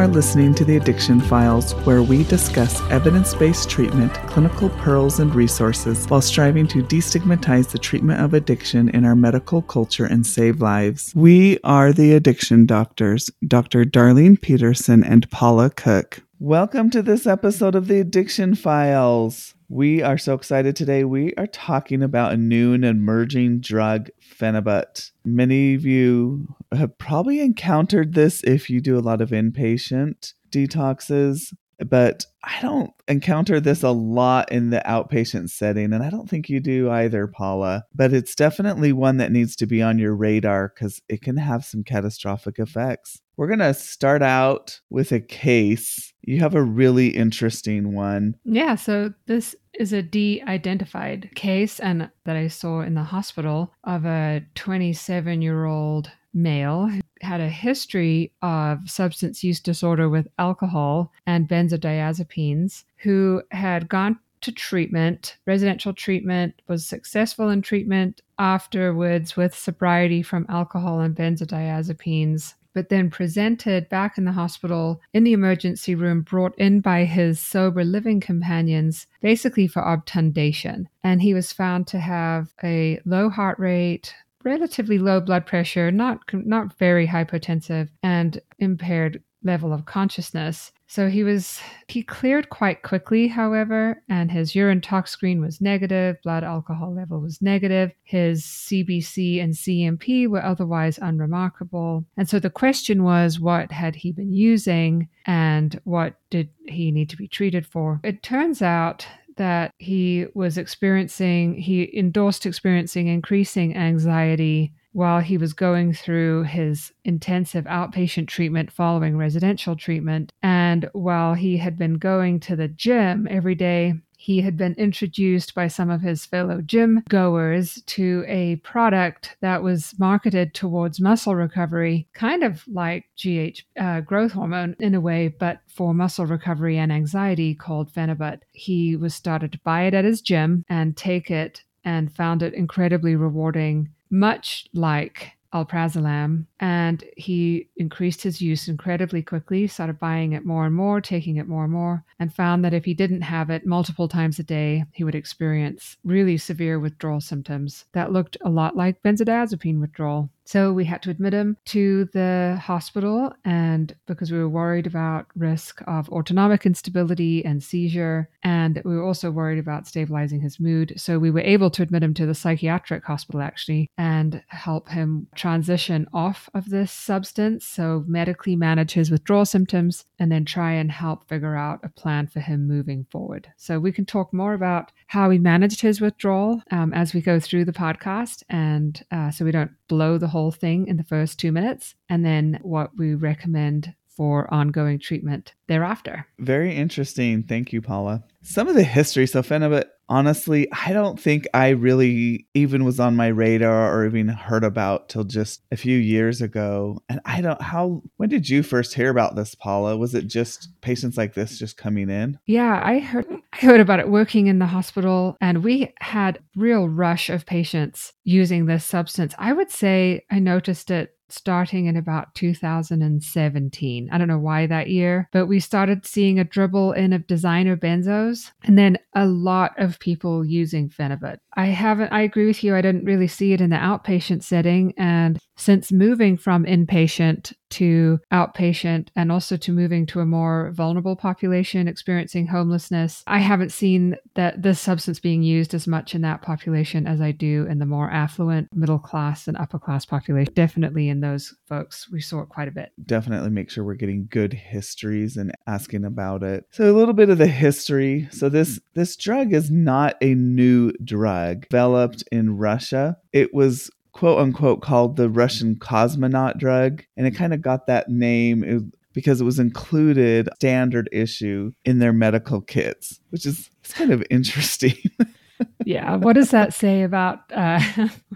are listening to the Addiction Files, where we discuss evidence based treatment, clinical pearls, and resources while striving to destigmatize the treatment of addiction in our medical culture and save lives. We are the Addiction Doctors, Dr. Darlene Petersen and Paula Cook. Welcome to this episode of the Addiction Files. We are so excited today. We are talking about a new and emerging drug, Phenibut. Many of you have probably encountered this if you do a lot of inpatient detoxes, but I don't encounter this a lot in the outpatient setting, and I don't think you do either, Paula. But it's definitely one that needs to be on your radar because it can have some catastrophic effects. We're going to start out with a case. You have a really interesting one. Yeah, so this is a de identified case and that I saw in the hospital of a 27 year old male who had a history of substance use disorder with alcohol and benzodiazepines who had gone to treatment, residential treatment, was successful in treatment afterwards with sobriety from alcohol and benzodiazepines, but then presented back in the hospital in the emergency room, brought in by his sober living companions, basically for obtundation. And he was found to have a low heart rate, relatively low blood pressure, not not very hypotensive, and impaired level of consciousness. So he was he cleared quite quickly, however, and his urine tox screen was negative, blood alcohol level was negative, his CBC and CMP were otherwise unremarkable. And so the question was what had he been using and what did he need to be treated for? It turns out that he was experiencing, he endorsed experiencing increasing anxiety while he was going through his intensive outpatient treatment following residential treatment. And while he had been going to the gym every day he had been introduced by some of his fellow gym goers to a product that was marketed towards muscle recovery, kind of like GH uh, growth hormone in a way, but for muscle recovery and anxiety called Phenibut. He was started to buy it at his gym and take it and found it incredibly rewarding, much like alprazolam and he increased his use incredibly quickly started buying it more and more taking it more and more and found that if he didn't have it multiple times a day he would experience really severe withdrawal symptoms that looked a lot like benzodiazepine withdrawal so we had to admit him to the hospital, and because we were worried about risk of autonomic instability and seizure, and we were also worried about stabilizing his mood. So we were able to admit him to the psychiatric hospital actually and help him transition off of this substance. So medically manage his withdrawal symptoms and then try and help figure out a plan for him moving forward. So we can talk more about how he managed his withdrawal um, as we go through the podcast, and uh, so we don't blow the whole thing in the first two minutes, and then what we recommend for ongoing treatment thereafter. Very interesting. Thank you, Paula. Some of the history, so Phenibut, honestly, I don't think I really even was on my radar or even heard about till just a few years ago. And I don't, how, when did you first hear about this, Paula? Was it just patients like this just coming in? Yeah, I heard, I heard about it working in the hospital and we had real rush of patients using this substance. I would say I noticed it starting in about 2017. I don't know why that year, but we started seeing a dribble in of designer benzos and then a lot of people using Phenibut. I haven't, I agree with you. I didn't really see it in the outpatient setting. And since moving from inpatient to outpatient and also to moving to a more vulnerable population experiencing homelessness, I haven't seen that this substance being used as much in that population as I do in the more affluent middle class and upper class population. Definitely in those folks, we saw it quite a bit. Definitely make sure we're getting good histories and asking about it. So a little bit of the history. So this this drug is not a new drug developed in Russia. It was quote unquote called the Russian cosmonaut drug. And it kind of got that name because it was included standard issue in their medical kits, which is it's kind of interesting. yeah. What does that say about uh,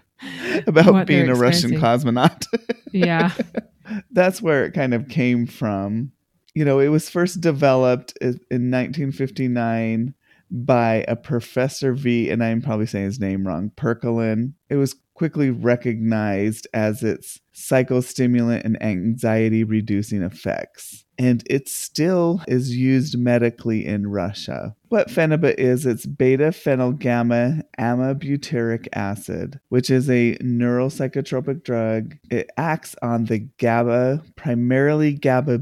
about being a Russian cosmonaut? yeah. That's where it kind of came from. You know, it was first developed in 1959 by a Professor V, and I'm probably saying his name wrong, Percolin. It was quickly recognized as its psychostimulant and anxiety reducing effects. and it still is used medically in Russia. What phenibut is, it's beta phenyl gamma aminobutyric acid, which is a neuropsychotropic drug. It acts on the GABA, primarily GABA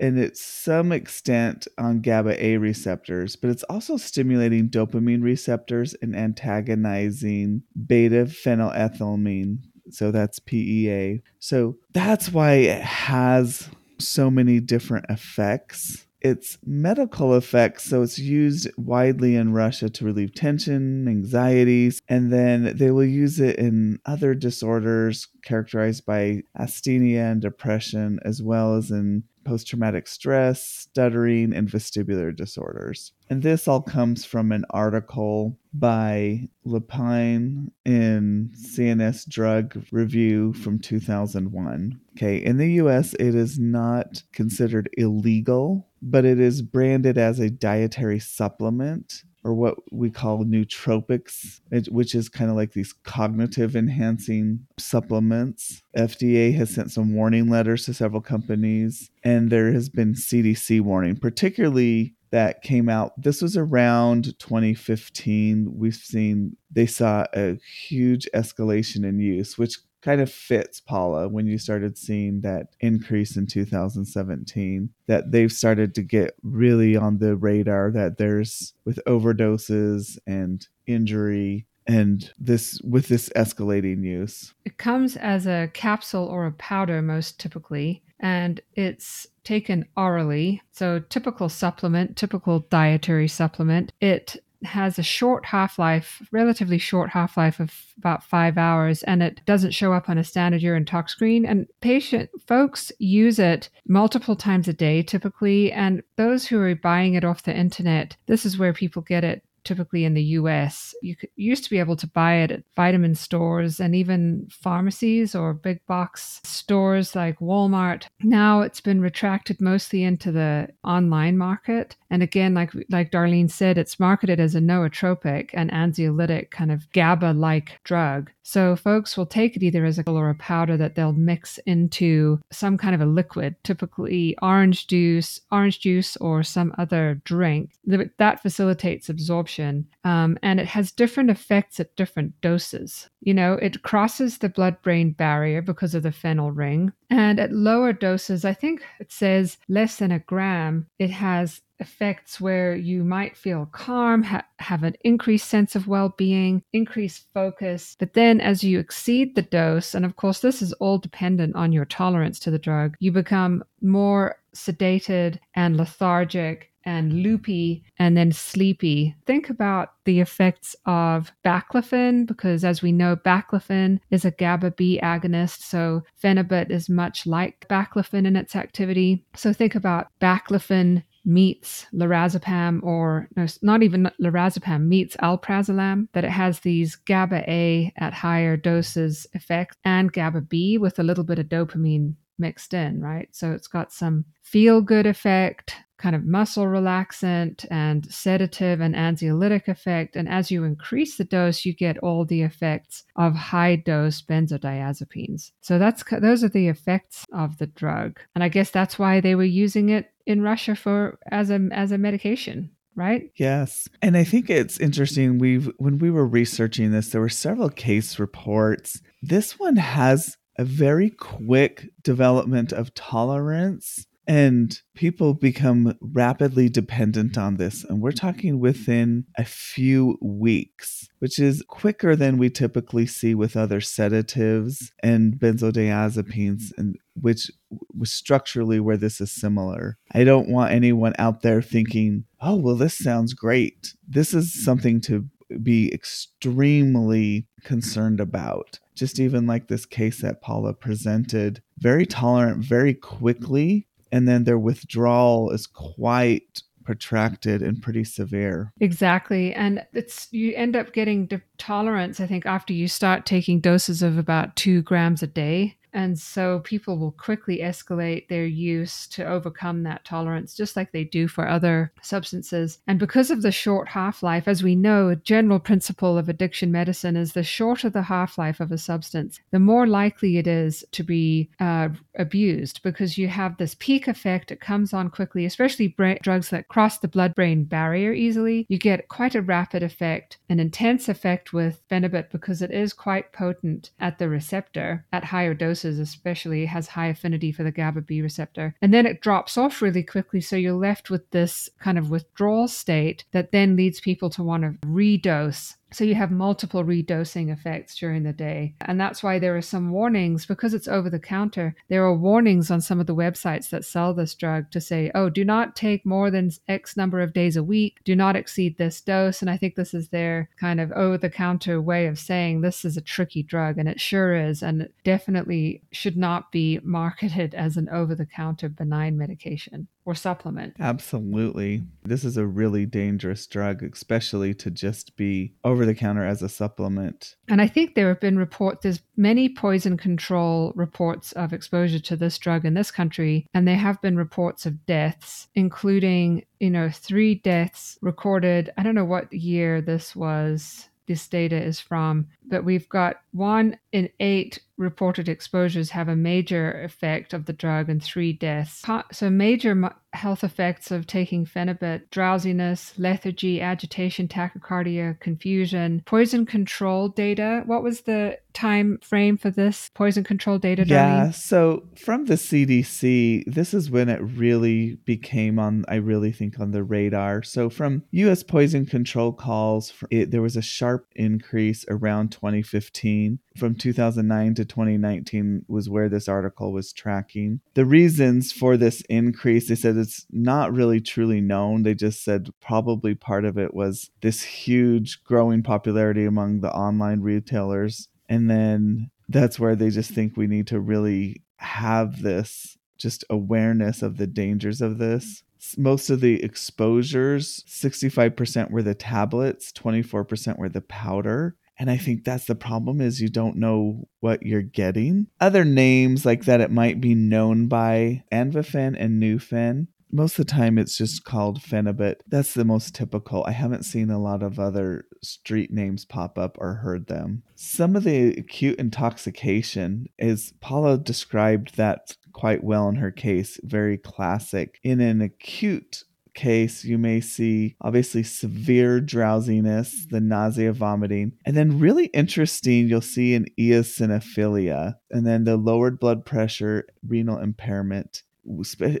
And it's some extent on GABA A receptors, but it's also stimulating dopamine receptors and antagonizing beta phenylethylamine. So that's PEA. So that's why it has so many different effects. It's medical effects, so it's used widely in Russia to relieve tension, anxieties, and then they will use it in other disorders characterized by asthenia and depression, as well as in post traumatic stress, stuttering, and vestibular disorders. And this all comes from an article by Lapin in CNS Drug Review from 2001. Okay, in the US, it is not considered illegal, but it is branded as a dietary supplement or what we call nootropics, which is kind of like these cognitive enhancing supplements. FDA has sent some warning letters to several companies, and there has been CDC warning, particularly that came out. This was around 2015. We've seen they saw a huge escalation in use, which kind of fits Paula when you started seeing that increase in 2017 that they've started to get really on the radar that there's with overdoses and injury and this with this escalating use. It comes as a capsule or a powder most typically and it's taken orally. So typical supplement, typical dietary supplement. It has a short half life, relatively short half life of about five hours, and it doesn't show up on a standard urine tox screen. And patient folks use it multiple times a day typically. And those who are buying it off the internet, this is where people get it typically in the US. You used to be able to buy it at vitamin stores and even pharmacies or big box stores like Walmart. Now it's been retracted mostly into the online market. And again, like like Darlene said, it's marketed as a nootropic and anxiolytic kind of GABA-like drug. So folks will take it either as a or a powder that they'll mix into some kind of a liquid, typically orange juice, orange juice, or some other drink. That facilitates absorption, um, and it has different effects at different doses. You know, it crosses the blood-brain barrier because of the phenyl ring, and at lower doses, I think it says less than a gram, it has effects where you might feel calm, ha- have an increased sense of well being, increased focus. But then as you exceed the dose, and of course, this is all dependent on your tolerance to the drug, you become more sedated and lethargic and loopy and then sleepy. Think about the effects of baclofen because, as we know, baclofen is a GABA B agonist. So, phenibut is much like baclofen in its activity. So, think about baclofen meets lorazepam or no, not even lorazepam meets alprazolam that it has these GABA A at higher doses effects and GABA B with a little bit of dopamine mixed in, right? So it's got some feel good effect, kind of muscle relaxant and sedative and anxiolytic effect. And as you increase the dose, you get all the effects of high dose benzodiazepines. So that's those are the effects of the drug. And I guess that's why they were using it in Russia for as a as a medication right? Yes. And I think it's interesting we've when we were researching this there were several case reports. This one has a very quick development of tolerance and people become rapidly dependent on this. And we're talking within a few weeks, which is quicker than we typically see with other sedatives and benzodiazepines, and which was structurally where this is similar. I don't want anyone out there thinking, oh, well, this sounds great. This is something to be extremely concerned about. Just even like this case that Paula presented, very tolerant very quickly and then their withdrawal is quite protracted and pretty severe. Exactly. And it's you end up getting tolerance, I think, after you start taking doses of about two grams a day. And so people will quickly escalate their use to overcome that tolerance, just like they do for other substances. And because of the short half life, as we know, a general principle of addiction medicine is the shorter the half life of a substance, the more likely it is to be uh, abused because you have this peak effect. It comes on quickly, especially bra- drugs that cross the blood brain barrier easily. You get quite a rapid effect, an intense effect with Phenibut because it is quite potent at the receptor at higher doses, especially, has high affinity for the GABA B receptor. And then it drops off really quickly. So you're left with this kind of withdrawal state that then leads people to want to redose so you have multiple redosing effects during the day. And that's why there are some warnings because it's over the counter. There are warnings on some of the websites that sell this drug to say, oh, do not take more than X number of days a week. Do not exceed this dose. And I think this is their kind of over the counter way of saying this is a tricky drug. And it sure is. And it definitely should not be marketed as an over the counter benign medication or supplement. Absolutely. This is a really dangerous drug, especially to just be over the counter as a supplement. And I think there have been reports, there's many poison control reports of exposure to this drug in this country, and there have been reports of deaths, including, you know, three deaths recorded. I don't know what year this was this data is from, but we've got one in eight reported exposures have a major effect of the drug and three deaths. So, major health effects of taking Phenibut drowsiness, lethargy, agitation, tachycardia, confusion, poison control data. What was the time frame for this poison control data? Yeah, Darlene? so from the CDC, this is when it really became on, I really think, on the radar. So, from US poison control calls, it, there was a sharp increase around 2015 from 2009 to 2019 was where this article was tracking. The reasons for this increase, they said it's not really truly known. They just said probably part of it was this huge growing popularity among the online retailers. And then that's where they just think we need to really have this just awareness of the dangers of this. Most of the exposures, 65% were the tablets, 24% were the powder and I think that's the problem is you don't know what you're getting. Other names like that it might be known by Anvifen and Noofen. Most of the time it's just called Phenibut. That's the most typical. I haven't seen a lot of other street names pop up or heard them. Some of the acute intoxication is Paula described that quite well in her case, very classic. In an acute case, you may see obviously severe drowsiness, mm-hmm. the nausea, vomiting, and then really interesting, you'll see an eosinophilia, and then the lowered blood pressure, renal impairment.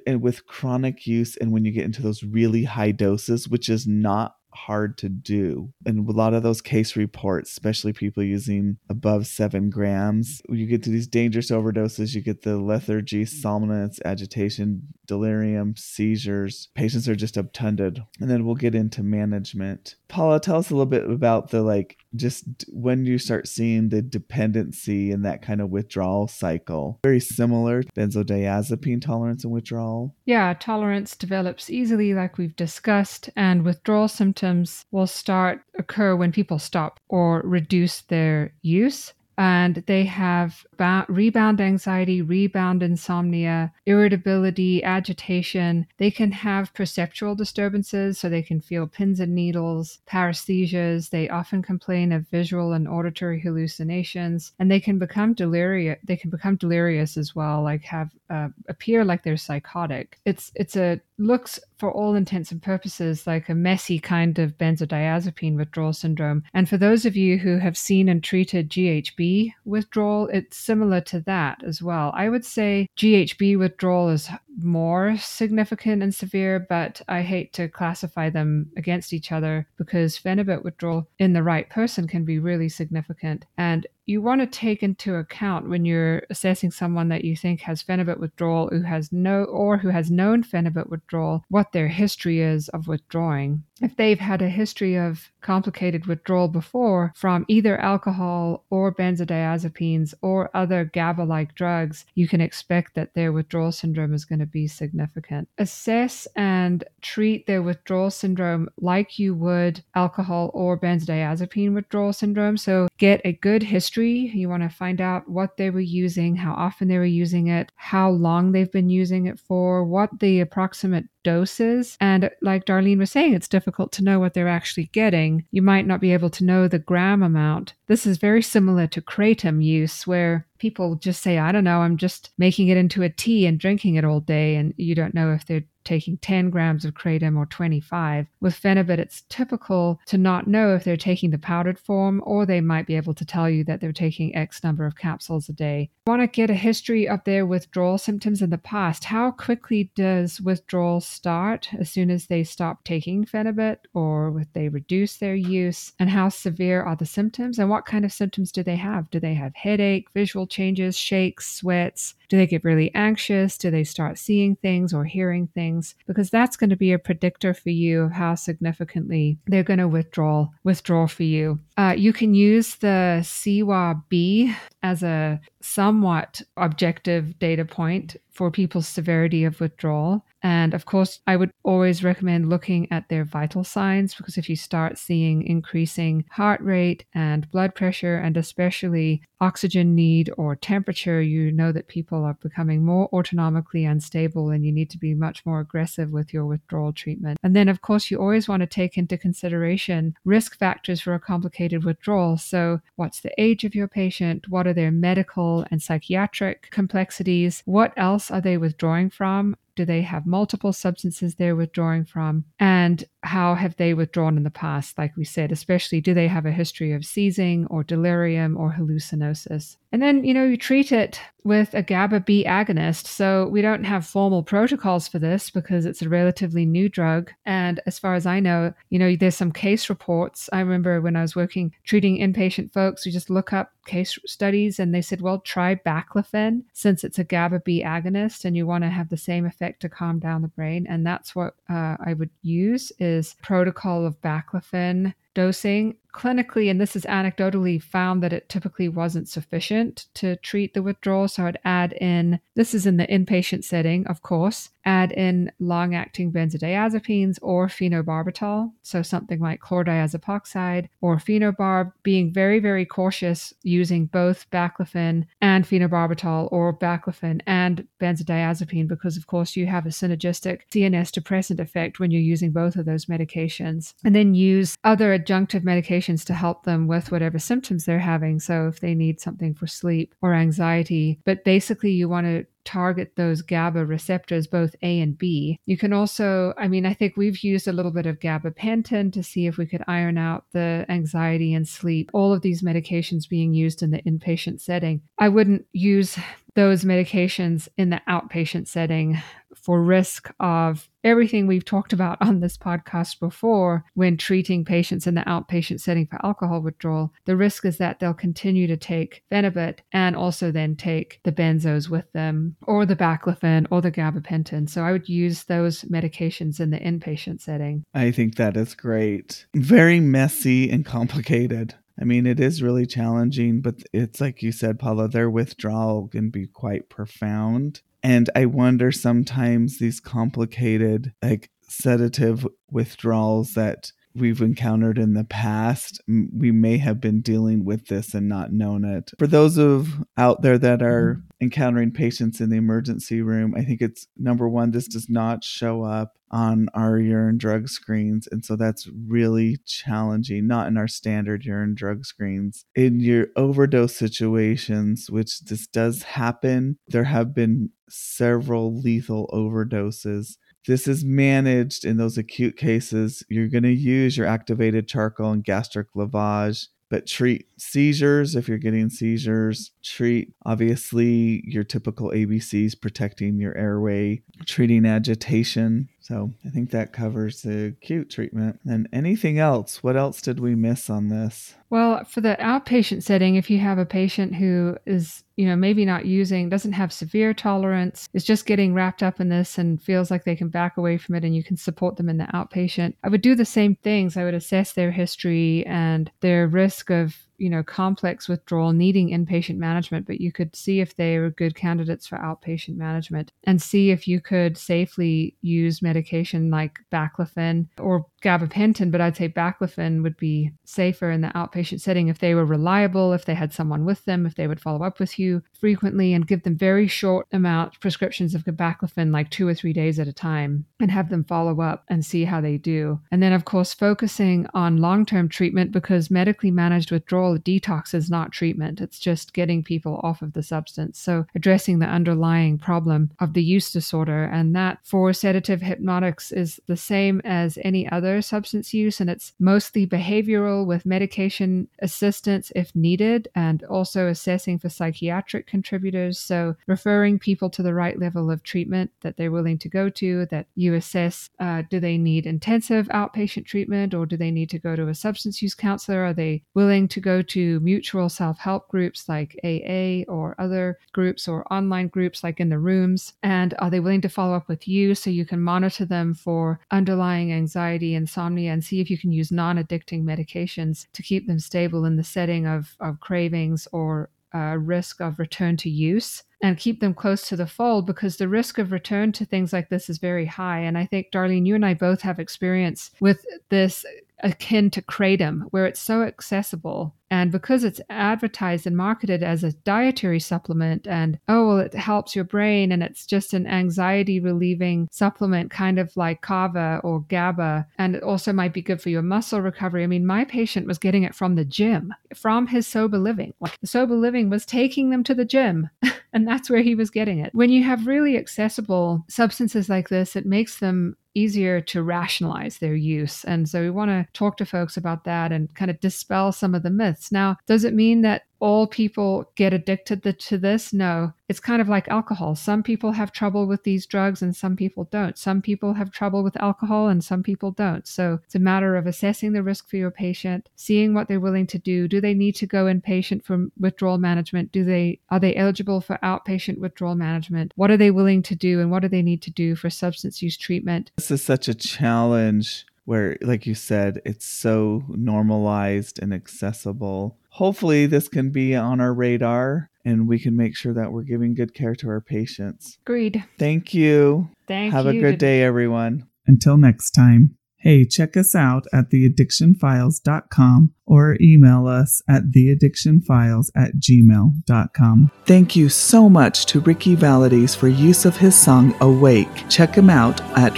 And with chronic use, and when you get into those really high doses, which is not hard to do. And a lot of those case reports, especially people using above seven grams, you get to these dangerous overdoses, you get the lethargy, mm-hmm. somnolence, agitation, delirium, seizures. Patients are just obtunded. And then we'll get into management. Paula, tell us a little bit about the like just when you start seeing the dependency and that kind of withdrawal cycle. Very similar benzodiazepine tolerance and withdrawal. Yeah, tolerance develops easily, like we've discussed, and withdrawal symptoms will start occur when people stop or reduce their use and they have ba- rebound anxiety, rebound insomnia, irritability, agitation. They can have perceptual disturbances, so they can feel pins and needles, paresthesias. They often complain of visual and auditory hallucinations, and they can become delirious. They can become delirious as well, like have uh, appear like they're psychotic. It's it's a looks for all intents and purposes like a messy kind of benzodiazepine withdrawal syndrome. And for those of you who have seen and treated GHB withdrawal, it's similar to that as well. I would say GHB withdrawal is more significant and severe, but I hate to classify them against each other because Phenibut withdrawal in the right person can be really significant. And you want to take into account when you're assessing someone that you think has Phenibut withdrawal who has no or who has known Phenibut withdrawal what their history is of withdrawing if they've had a history of complicated withdrawal before from either alcohol or benzodiazepines or other GABA like drugs, you can expect that their withdrawal syndrome is going to be significant. Assess and treat their withdrawal syndrome like you would alcohol or benzodiazepine withdrawal syndrome. So get a good history. You want to find out what they were using, how often they were using it, how long they've been using it for, what the approximate doses. And like Darlene was saying, it's difficult to know what they're actually getting. You might not be able to know the gram amount. This is very similar to kratom use, where people just say, I don't know, I'm just making it into a tea and drinking it all day. And you don't know if they're taking 10 grams of kratom or 25. With Phenibut, it's typical to not know if they're taking the powdered form, or they might be able to tell you that they're taking X number of capsules a day. Want to get a history of their withdrawal symptoms in the past. How quickly does withdrawal start as soon as they stop taking Phenibut or if they reduce their use? And how severe are the symptoms? And what kind of symptoms do they have? Do they have headache, visual changes, shakes, sweats? Do they get really anxious? Do they start seeing things or hearing things? Because that's going to be a predictor for you of how significantly they're going to withdraw withdraw for you. Uh, you can use the CIWA-B as a somewhat objective data point for people's severity of withdrawal. And of course, I would always recommend looking at their vital signs because if you start seeing increasing heart rate and blood pressure, and especially oxygen need or temperature, you know that people are becoming more autonomically unstable and you need to be much more aggressive with your withdrawal treatment. And then, of course, you always want to take into consideration risk factors for a complicated withdrawal. So, what's the age of your patient? What are their medical and psychiatric complexities? What else are they withdrawing from? Do they have multiple substances they're withdrawing from? And how have they withdrawn in the past? Like we said, especially do they have a history of seizing or delirium or hallucinosis? And then, you know, you treat it with a GABA B agonist. So we don't have formal protocols for this because it's a relatively new drug. And as far as I know, you know, there's some case reports. I remember when I was working treating inpatient folks, we just look up case studies and they said, well, try baclofen since it's a GABA B agonist and you want to have the same effect to calm down the brain. And that's what uh, I would use is protocol of baclofen dosing clinically, and this is anecdotally, found that it typically wasn't sufficient to treat the withdrawal. So I'd add in, this is in the inpatient setting, of course, add in long acting benzodiazepines or phenobarbital. So something like chlordiazepoxide or phenobarb, being very, very cautious using both baclofen and phenobarbital or baclofen and benzodiazepine because, of course, you have a synergistic CNS depressant effect when you're using both of those medications. And then use other adjunctive medications medications to help them with whatever symptoms they're having. So if they need something for sleep or anxiety, but basically you want to target those GABA receptors, both A and B. You can also, I mean, I think we've used a little bit of gabapentin to see if we could iron out the anxiety and sleep. All of these medications being used in the inpatient setting. I wouldn't use those medications in the outpatient setting for risk of everything we've talked about on this podcast before when treating patients in the outpatient setting for alcohol withdrawal. The risk is that they'll continue to take Phenibut and also then take the benzos with them or the baclofen or the gabapentin. So I would use those medications in the inpatient setting. I think that is great. Very messy and complicated. I mean, it is really challenging, but it's like you said, Paula, their withdrawal can be quite profound. And I wonder sometimes these complicated, like sedative withdrawals that we've encountered in the past, we may have been dealing with this and not known it. For those of out there that are mm-hmm. encountering patients in the emergency room, I think it's number one, this does not show up on our urine drug screens. And so that's really challenging, not in our standard urine drug screens. In your overdose situations, which this does happen, there have been several lethal overdoses this is managed in those acute cases. You're going to use your activated charcoal and gastric lavage, but treat seizures if you're getting seizures. Treat, obviously, your typical ABCs, protecting your airway, treating agitation, so I think that covers the acute treatment. And anything else? What else did we miss on this? Well, for the outpatient setting, if you have a patient who is, you know, maybe not using, doesn't have severe tolerance, is just getting wrapped up in this and feels like they can back away from it and you can support them in the outpatient, I would do the same things. I would assess their history and their risk of you know, complex withdrawal needing inpatient management, but you could see if they were good candidates for outpatient management and see if you could safely use medication like baclofen or gabapentin, but I'd say baclofen would be safer in the outpatient setting if they were reliable, if they had someone with them, if they would follow up with you frequently and give them very short amount prescriptions of baclofen, like two or three days at a time, and have them follow up and see how they do. And then, of course, focusing on long term treatment because medically managed withdrawal detox is not treatment, it's just getting people off of the substance. So, addressing the underlying problem of the use disorder, and that for sedative hypnotics is the same as any other other substance use, and it's mostly behavioral with medication assistance if needed, and also assessing for psychiatric contributors. So, referring people to the right level of treatment that they're willing to go to, that you assess uh, do they need intensive outpatient treatment or do they need to go to a substance use counselor? Are they willing to go to mutual self help groups like AA or other groups or online groups like in the rooms? And are they willing to follow up with you so you can monitor them for underlying anxiety insomnia and see if you can use non addicting medications to keep them stable in the setting of, of cravings or uh, risk of return to use and keep them close to the fold because the risk of return to things like this is very high. And I think, Darlene, you and I both have experience with this akin to kratom, where it's so accessible. And because it's advertised and marketed as a dietary supplement, and oh, well, it helps your brain, and it's just an anxiety relieving supplement, kind of like kava or GABA, and it also might be good for your muscle recovery. I mean, my patient was getting it from the gym, from his sober living. Like the sober living was taking them to the gym, and that's where he was getting it. When you have really accessible substances like this, it makes them easier to rationalize their use. And so we want to talk to folks about that and kind of dispel some of the myths. Now, does it mean that all people get addicted to this? No. It's kind of like alcohol. Some people have trouble with these drugs and some people don't. Some people have trouble with alcohol and some people don't. So it's a matter of assessing the risk for your patient, seeing what they're willing to do. Do they need to go inpatient for withdrawal management? Do they are they eligible for outpatient withdrawal management? What are they willing to do and what do they need to do for substance use treatment? This is such a challenge where like you said it's so normalized and accessible hopefully this can be on our radar and we can make sure that we're giving good care to our patients. Agreed. Thank you. Thank Have you. Have a good day, everyone. Until next time. Hey, check us out at theaddictionfiles.com or email us at theaddictionfiles at gmail.com. Thank you so much to Ricky Valades for use of his song Awake. Check him out at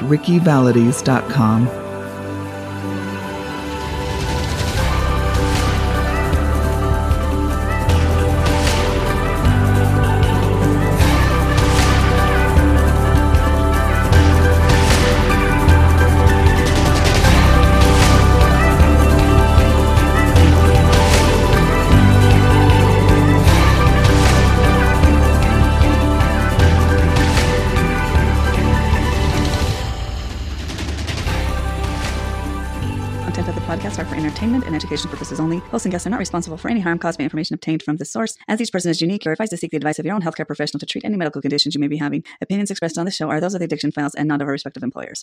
rickyvalades.com. education purposes only. Hosts and guests are not responsible for any harm caused by information obtained from this source. As each person is unique, you're advised to seek the advice of your own healthcare professional to treat any medical conditions you may be having. Opinions expressed on this show are those of the Addiction Files and not of our respective employers.